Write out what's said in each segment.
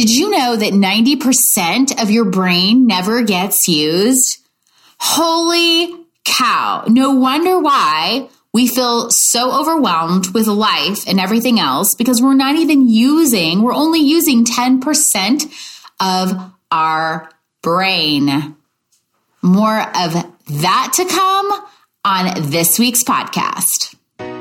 Did you know that 90% of your brain never gets used? Holy cow. No wonder why we feel so overwhelmed with life and everything else because we're not even using, we're only using 10% of our brain. More of that to come on this week's podcast.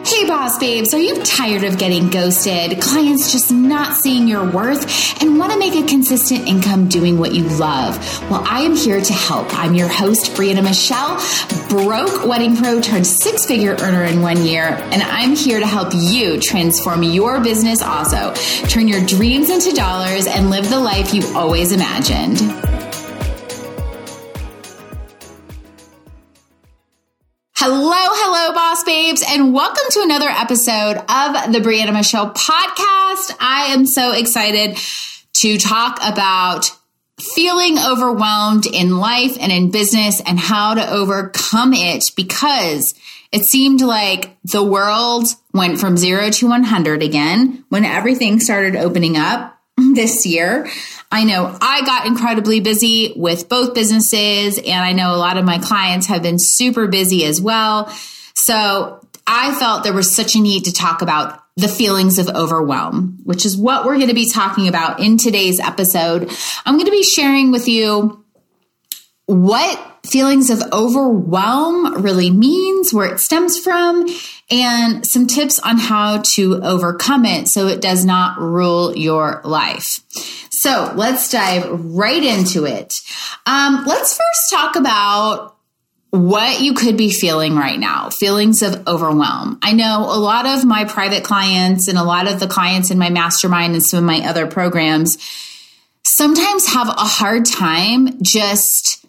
Hey, boss babes, are you tired of getting ghosted? Clients just not seeing your worth and want to make a consistent income doing what you love? Well, I am here to help. I'm your host, Brianna Michelle, broke wedding pro turned six figure earner in one year, and I'm here to help you transform your business also, turn your dreams into dollars, and live the life you always imagined. Babes, and welcome to another episode of the Brianna Michelle podcast. I am so excited to talk about feeling overwhelmed in life and in business and how to overcome it because it seemed like the world went from zero to 100 again when everything started opening up this year. I know I got incredibly busy with both businesses, and I know a lot of my clients have been super busy as well. So I felt there was such a need to talk about the feelings of overwhelm, which is what we're going to be talking about in today's episode. I'm going to be sharing with you what feelings of overwhelm really means, where it stems from, and some tips on how to overcome it so it does not rule your life. So let's dive right into it. Um, let's first talk about what you could be feeling right now feelings of overwhelm. I know a lot of my private clients and a lot of the clients in my mastermind and some of my other programs sometimes have a hard time just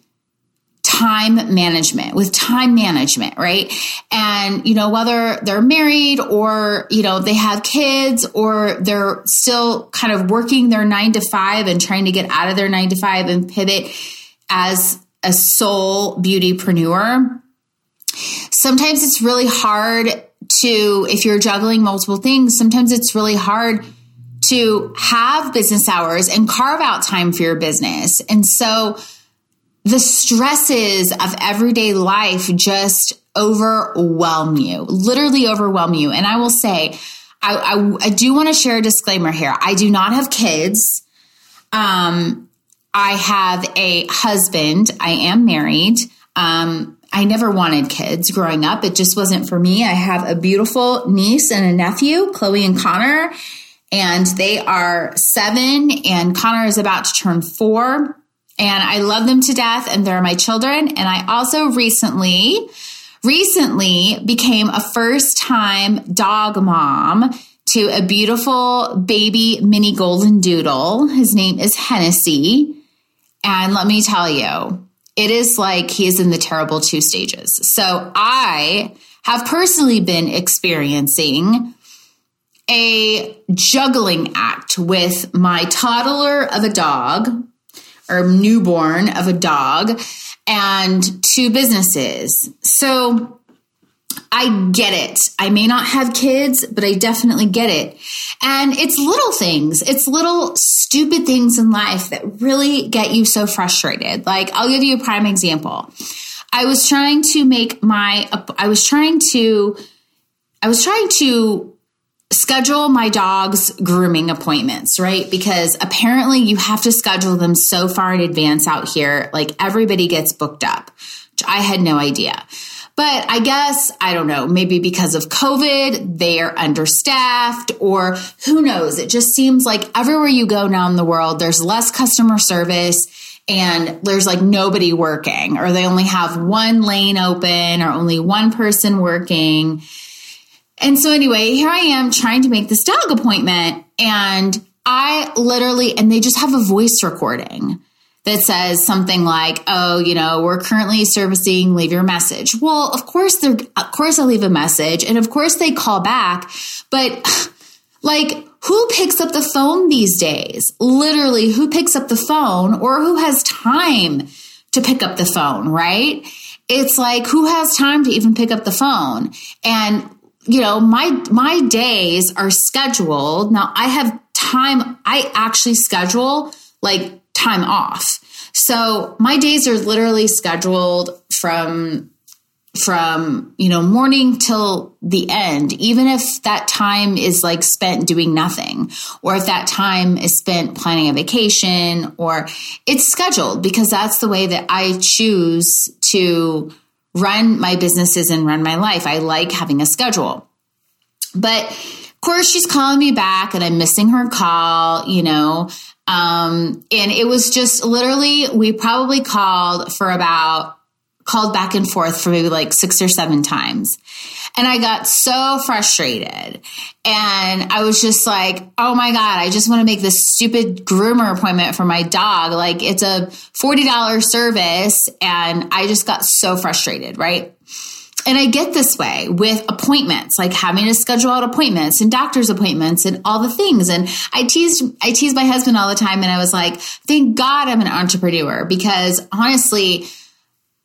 time management with time management right and you know whether they're married or you know they have kids or they're still kind of working their 9 to 5 and trying to get out of their 9 to 5 and pivot as a soul beautypreneur sometimes it's really hard to if you're juggling multiple things sometimes it's really hard to have business hours and carve out time for your business and so the stresses of everyday life just overwhelm you, literally overwhelm you. And I will say, I, I, I do want to share a disclaimer here. I do not have kids. Um, I have a husband. I am married. Um, I never wanted kids growing up. It just wasn't for me. I have a beautiful niece and a nephew, Chloe and Connor, and they are seven, and Connor is about to turn four and I love them to death and they're my children. And I also recently, recently became a first time dog mom to a beautiful baby mini golden doodle. His name is Hennessy. And let me tell you, it is like he is in the terrible two stages. So I have personally been experiencing a juggling act with my toddler of a dog or newborn of a dog and two businesses. So I get it. I may not have kids, but I definitely get it. And it's little things, it's little stupid things in life that really get you so frustrated. Like, I'll give you a prime example. I was trying to make my, I was trying to, I was trying to schedule my dog's grooming appointments, right? Because apparently you have to schedule them so far in advance out here. Like everybody gets booked up, which I had no idea. But I guess, I don't know, maybe because of COVID, they are understaffed, or who knows? It just seems like everywhere you go now in the world, there's less customer service and there's like nobody working, or they only have one lane open, or only one person working. And so, anyway, here I am trying to make this dog appointment, and I literally, and they just have a voice recording that says something like, "Oh, you know, we're currently servicing. Leave your message." Well, of course, they're of course I leave a message, and of course they call back, but like. Who picks up the phone these days? Literally, who picks up the phone or who has time to pick up the phone, right? It's like, who has time to even pick up the phone? And you know, my my days are scheduled. Now I have time I actually schedule like time off. So my days are literally scheduled from from you know morning till the end even if that time is like spent doing nothing or if that time is spent planning a vacation or it's scheduled because that's the way that I choose to run my businesses and run my life. I like having a schedule. But of course she's calling me back and I'm missing her call you know um and it was just literally we probably called for about called back and forth for maybe like six or seven times. And I got so frustrated. And I was just like, oh my God, I just want to make this stupid groomer appointment for my dog. Like it's a $40 service. And I just got so frustrated, right? And I get this way with appointments, like having to schedule out appointments and doctor's appointments and all the things. And I teased, I teased my husband all the time. And I was like, thank God I'm an entrepreneur because honestly,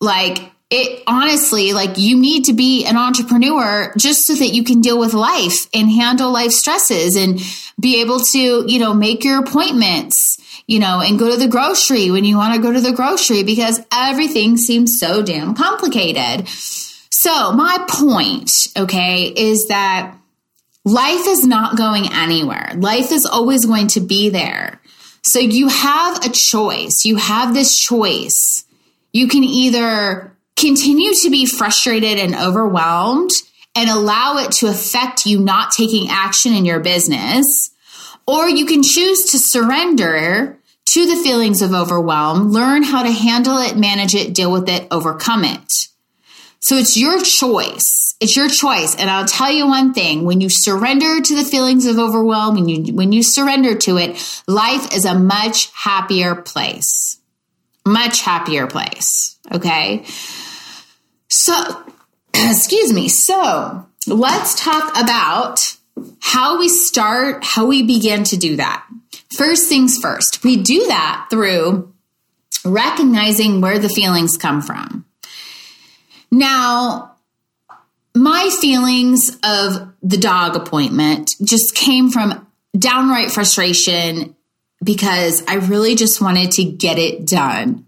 like it honestly, like you need to be an entrepreneur just so that you can deal with life and handle life stresses and be able to, you know, make your appointments, you know, and go to the grocery when you want to go to the grocery because everything seems so damn complicated. So, my point, okay, is that life is not going anywhere. Life is always going to be there. So, you have a choice. You have this choice you can either continue to be frustrated and overwhelmed and allow it to affect you not taking action in your business, or you can choose to surrender to the feelings of overwhelm, learn how to handle it, manage it, deal with it, overcome it. So it's your choice. It's your choice. And I'll tell you one thing, when you surrender to the feelings of overwhelm, when you when you surrender to it, life is a much happier place much happier place. Okay. So, excuse me. So, let's talk about how we start, how we begin to do that. First things first, we do that through recognizing where the feelings come from. Now, my feelings of the dog appointment just came from downright frustration because I really just wanted to get it done.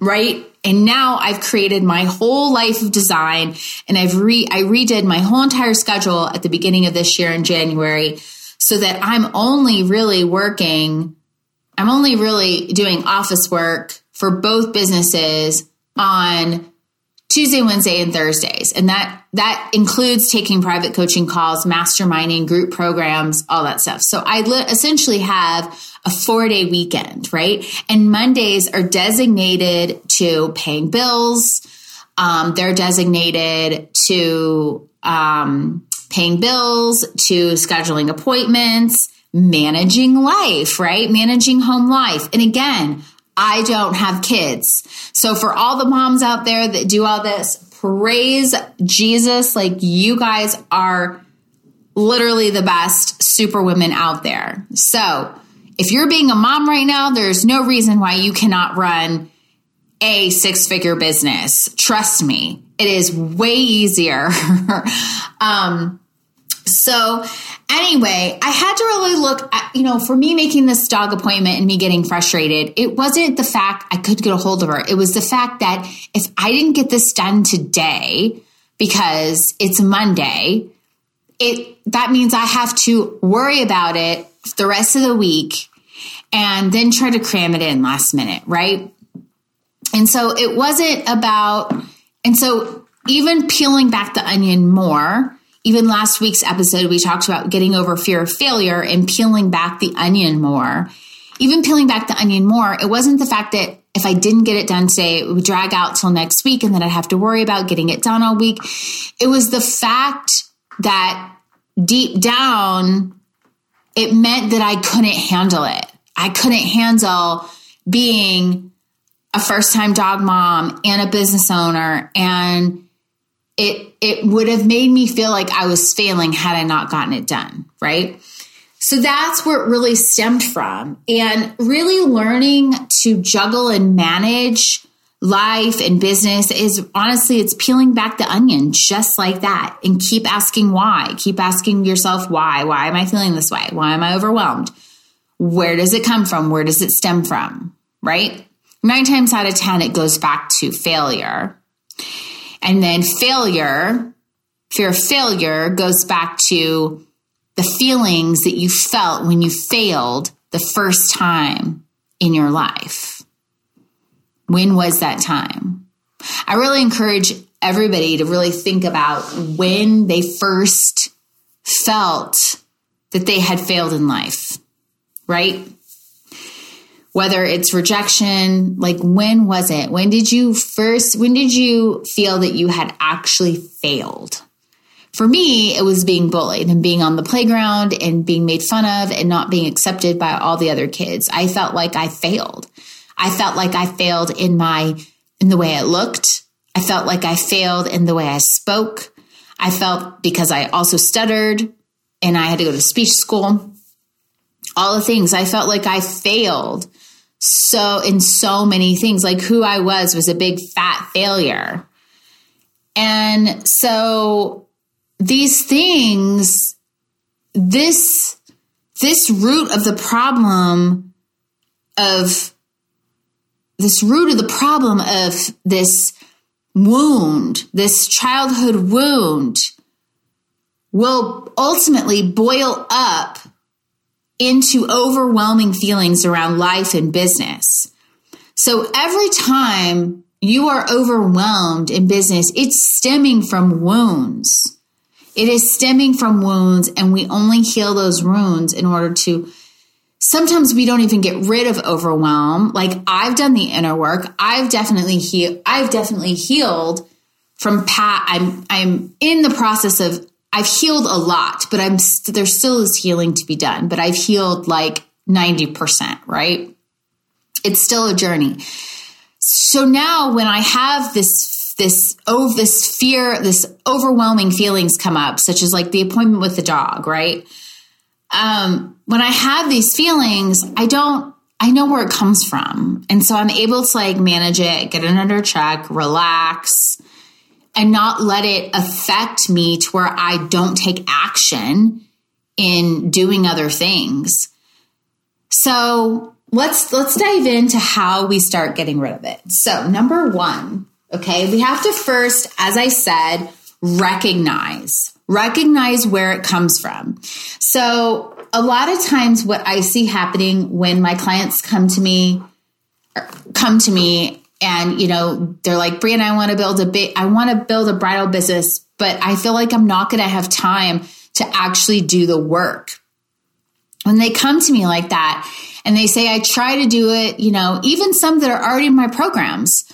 Right? And now I've created my whole life of design and I've re I redid my whole entire schedule at the beginning of this year in January so that I'm only really working I'm only really doing office work for both businesses on Tuesday, Wednesday, and Thursdays. And that that includes taking private coaching calls, masterminding, group programs, all that stuff. So I li- essentially have a four day weekend, right? And Mondays are designated to paying bills. Um, they're designated to um, paying bills, to scheduling appointments, managing life, right? Managing home life. And again, I don't have kids. So for all the moms out there that do all this, praise Jesus. Like you guys are literally the best super women out there. So if you're being a mom right now, there's no reason why you cannot run a six figure business. Trust me, it is way easier. um, so, anyway, I had to really look at, you know, for me making this dog appointment and me getting frustrated, it wasn't the fact I could get a hold of her. It was the fact that if I didn't get this done today because it's Monday, it that means I have to worry about it the rest of the week and then try to cram it in last minute, right? And so it wasn't about, and so even peeling back the onion more, even last week's episode, we talked about getting over fear of failure and peeling back the onion more. Even peeling back the onion more, it wasn't the fact that if I didn't get it done today, it would drag out till next week and then I'd have to worry about getting it done all week. It was the fact that deep down, it meant that I couldn't handle it. I couldn't handle being a first time dog mom and a business owner and it it would have made me feel like I was failing had I not gotten it done, right? So that's where it really stemmed from. And really learning to juggle and manage life and business is honestly, it's peeling back the onion just like that and keep asking why. Keep asking yourself why. Why am I feeling this way? Why am I overwhelmed? Where does it come from? Where does it stem from? Right? Nine times out of 10, it goes back to failure. And then failure, fear of failure goes back to the feelings that you felt when you failed the first time in your life. When was that time? I really encourage everybody to really think about when they first felt that they had failed in life, right? Whether it's rejection, like when was it? When did you first, when did you feel that you had actually failed? For me, it was being bullied and being on the playground and being made fun of and not being accepted by all the other kids. I felt like I failed. I felt like I failed in my in the way I looked. I felt like I failed in the way I spoke. I felt because I also stuttered and I had to go to speech school. All the things I felt like I failed so in so many things like who I was was a big fat failure. And so these things this this root of the problem of this root of the problem of this wound, this childhood wound, will ultimately boil up into overwhelming feelings around life and business. So every time you are overwhelmed in business, it's stemming from wounds. It is stemming from wounds, and we only heal those wounds in order to sometimes we don't even get rid of overwhelm. Like I've done the inner work. I've definitely healed. I've definitely healed from pat. I'm, I'm in the process of, I've healed a lot, but I'm, there still is healing to be done, but I've healed like 90%, right? It's still a journey. So now when I have this, this, oh, this fear, this overwhelming feelings come up, such as like the appointment with the dog, right? um, when I have these feelings, I don't, I know where it comes from. And so I'm able to like manage it, get it under check, relax, and not let it affect me to where I don't take action in doing other things. So let's let's dive into how we start getting rid of it. So number one, okay, we have to first, as I said, recognize recognize where it comes from. So, a lot of times, what I see happening when my clients come to me, come to me, and you know, they're like, "Brian, I want to build a big, I want to build a bridal business, but I feel like I'm not going to have time to actually do the work." When they come to me like that, and they say, "I try to do it," you know, even some that are already in my programs,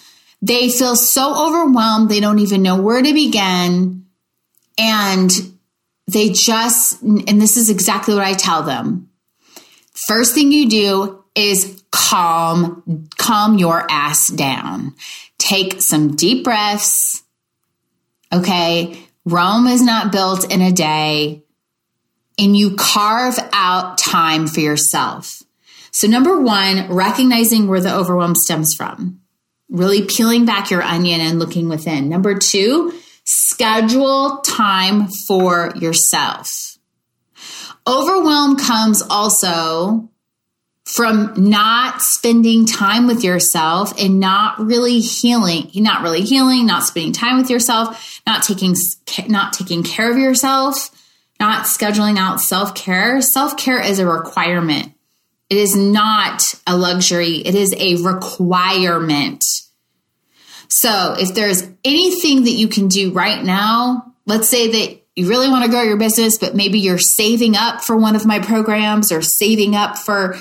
they feel so overwhelmed, they don't even know where to begin and they just, and this is exactly what I tell them. First thing you do is calm, calm your ass down. Take some deep breaths. Okay. Rome is not built in a day and you carve out time for yourself. So number one, recognizing where the overwhelm stems from, really peeling back your onion and looking within. Number two, Schedule time for yourself. Overwhelm comes also from not spending time with yourself and not really healing, not really healing, not spending time with yourself, not taking not taking care of yourself, not scheduling out self-care. Self-care is a requirement. It is not a luxury. It is a requirement. So if there's anything that you can do right now, let's say that you really want to grow your business, but maybe you're saving up for one of my programs or saving up for,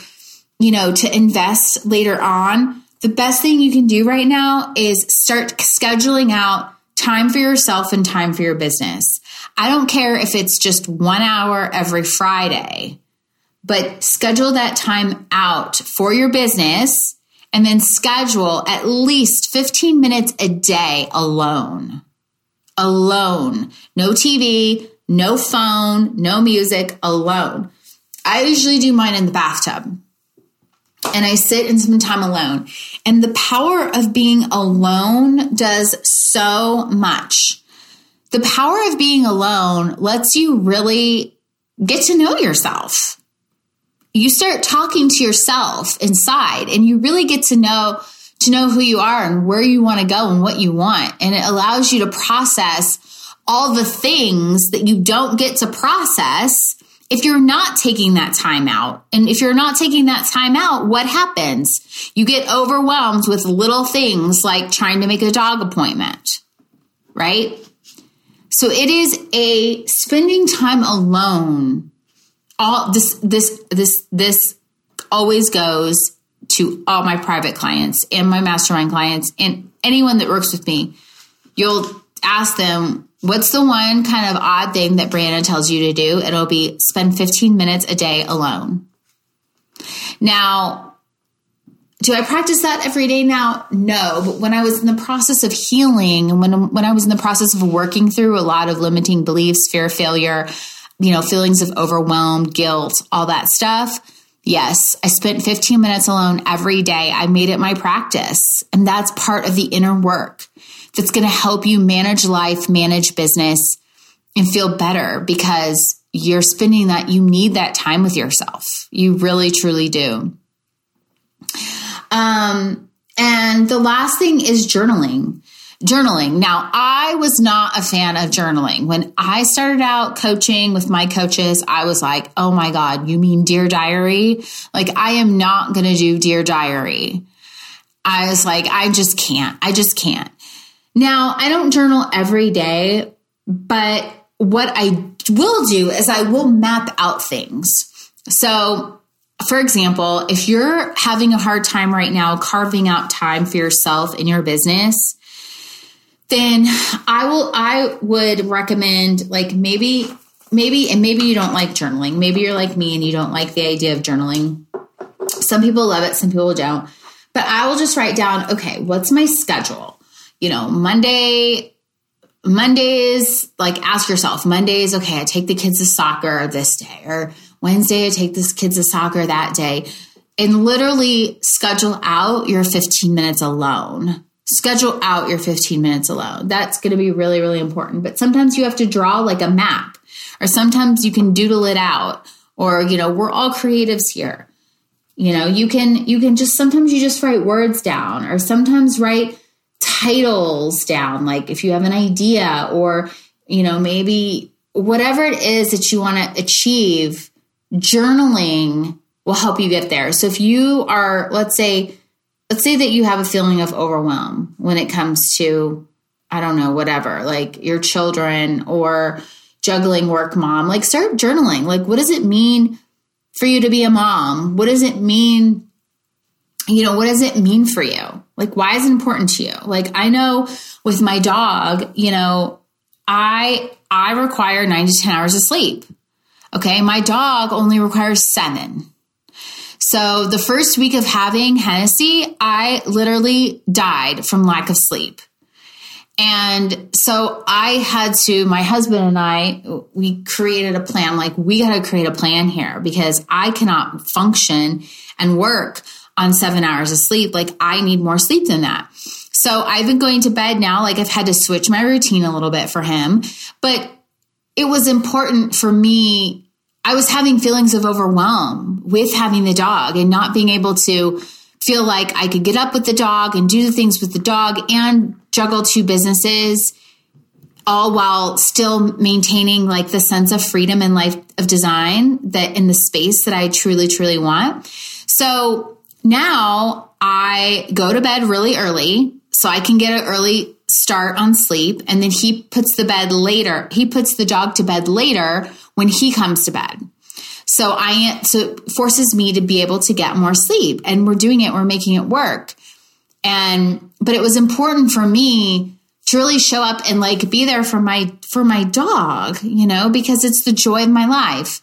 you know, to invest later on. The best thing you can do right now is start scheduling out time for yourself and time for your business. I don't care if it's just one hour every Friday, but schedule that time out for your business and then schedule at least 15 minutes a day alone. Alone. No TV, no phone, no music, alone. I usually do mine in the bathtub. And I sit and spend time alone. And the power of being alone does so much. The power of being alone lets you really get to know yourself. You start talking to yourself inside and you really get to know to know who you are and where you want to go and what you want. And it allows you to process all the things that you don't get to process if you're not taking that time out. And if you're not taking that time out, what happens? You get overwhelmed with little things like trying to make a dog appointment, right? So it is a spending time alone. All this, this, this, this always goes to all my private clients and my mastermind clients and anyone that works with me. You'll ask them, what's the one kind of odd thing that Brianna tells you to do? It'll be spend 15 minutes a day alone. Now, do I practice that every day now? No, but when I was in the process of healing and when when I was in the process of working through a lot of limiting beliefs, fear of failure, you know, feelings of overwhelmed, guilt, all that stuff, yes, I spent 15 minutes alone every day. I made it my practice, and that's part of the inner work that's going to help you manage life, manage business, and feel better because you're spending that, you need that time with yourself. You really, truly do. Um, and the last thing is journaling. Journaling. Now, I was not a fan of journaling. When I started out coaching with my coaches, I was like, oh my God, you mean Dear Diary? Like, I am not going to do Dear Diary. I was like, I just can't. I just can't. Now, I don't journal every day, but what I will do is I will map out things. So, for example, if you're having a hard time right now carving out time for yourself in your business, then I will I would recommend like maybe maybe and maybe you don't like journaling. Maybe you're like me and you don't like the idea of journaling. Some people love it, some people don't. But I will just write down, okay, what's my schedule? You know, Monday, Mondays, like ask yourself, Mondays, okay, I take the kids to soccer this day, or Wednesday, I take the kids to soccer that day. And literally schedule out your 15 minutes alone. Schedule out your 15 minutes alone. That's going to be really, really important. But sometimes you have to draw like a map, or sometimes you can doodle it out, or, you know, we're all creatives here. You know, you can, you can just, sometimes you just write words down, or sometimes write, titles down, like if you have an idea or, you know, maybe whatever it is that you want to achieve, journaling will help you get there. So if you are, let's say, let's say that you have a feeling of overwhelm when it comes to, I don't know, whatever, like your children or juggling work mom, like start journaling. Like, what does it mean for you to be a mom? What does it mean? You know, what does it mean for you? Like, why is it important to you? Like, I know with my dog, you know, I I require nine to ten hours of sleep. Okay, my dog only requires seven. So the first week of having Hennessy, I literally died from lack of sleep. And so I had to, my husband and I, we created a plan. Like, we got to create a plan here because I cannot function and work on seven hours of sleep. Like I need more sleep than that. So I've been going to bed now. Like I've had to switch my routine a little bit for him, but it was important for me. I was having feelings of overwhelm with having the dog and not being able to feel like I could get up with the dog and do the things with the dog and juggle two businesses all while still maintaining like the sense of freedom and life of design that in the space that I truly, truly want. So now I go to bed really early so I can get an early start on sleep. And then he puts the bed later. He puts the dog to bed later when he comes to bed. So I, so it forces me to be able to get more sleep and we're doing it. We're making it work. And, but it was important for me to really show up and like be there for my, for my dog, you know, because it's the joy of my life.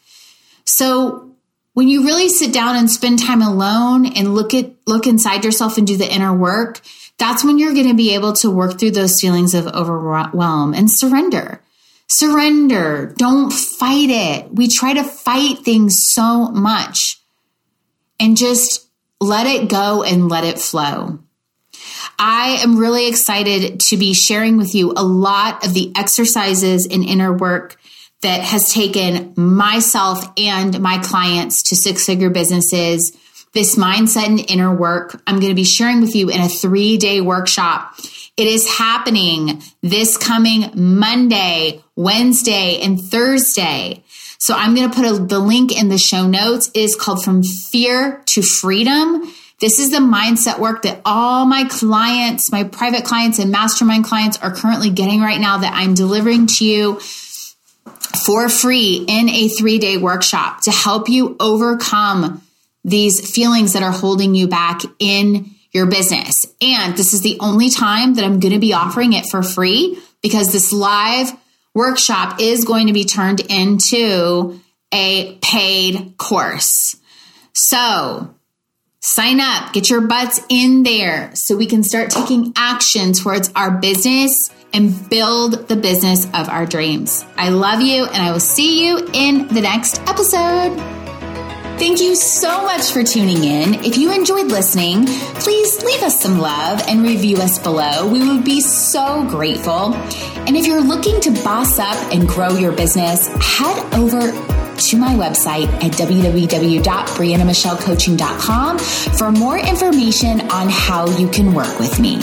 So when you really sit down and spend time alone and look at look inside yourself and do the inner work that's when you're going to be able to work through those feelings of overwhelm and surrender. Surrender. Don't fight it. We try to fight things so much. And just let it go and let it flow. I am really excited to be sharing with you a lot of the exercises and inner work that has taken myself and my clients to six figure businesses. This mindset and inner work I'm going to be sharing with you in a three day workshop. It is happening this coming Monday, Wednesday, and Thursday. So I'm going to put a, the link in the show notes. It is called From Fear to Freedom. This is the mindset work that all my clients, my private clients and mastermind clients are currently getting right now that I'm delivering to you for free in a three day workshop to help you overcome these feelings that are holding you back in your business. And this is the only time that I'm going to be offering it for free because this live workshop is going to be turned into a paid course. So sign up, get your butts in there so we can start taking action towards our business and build the business of our dreams. I love you, and I will see you in the next episode. Thank you so much for tuning in. If you enjoyed listening, please leave us some love and review us below. We would be so grateful. And if you're looking to boss up and grow your business, head over to my website at www.briannamichellecoaching.com for more information on how you can work with me.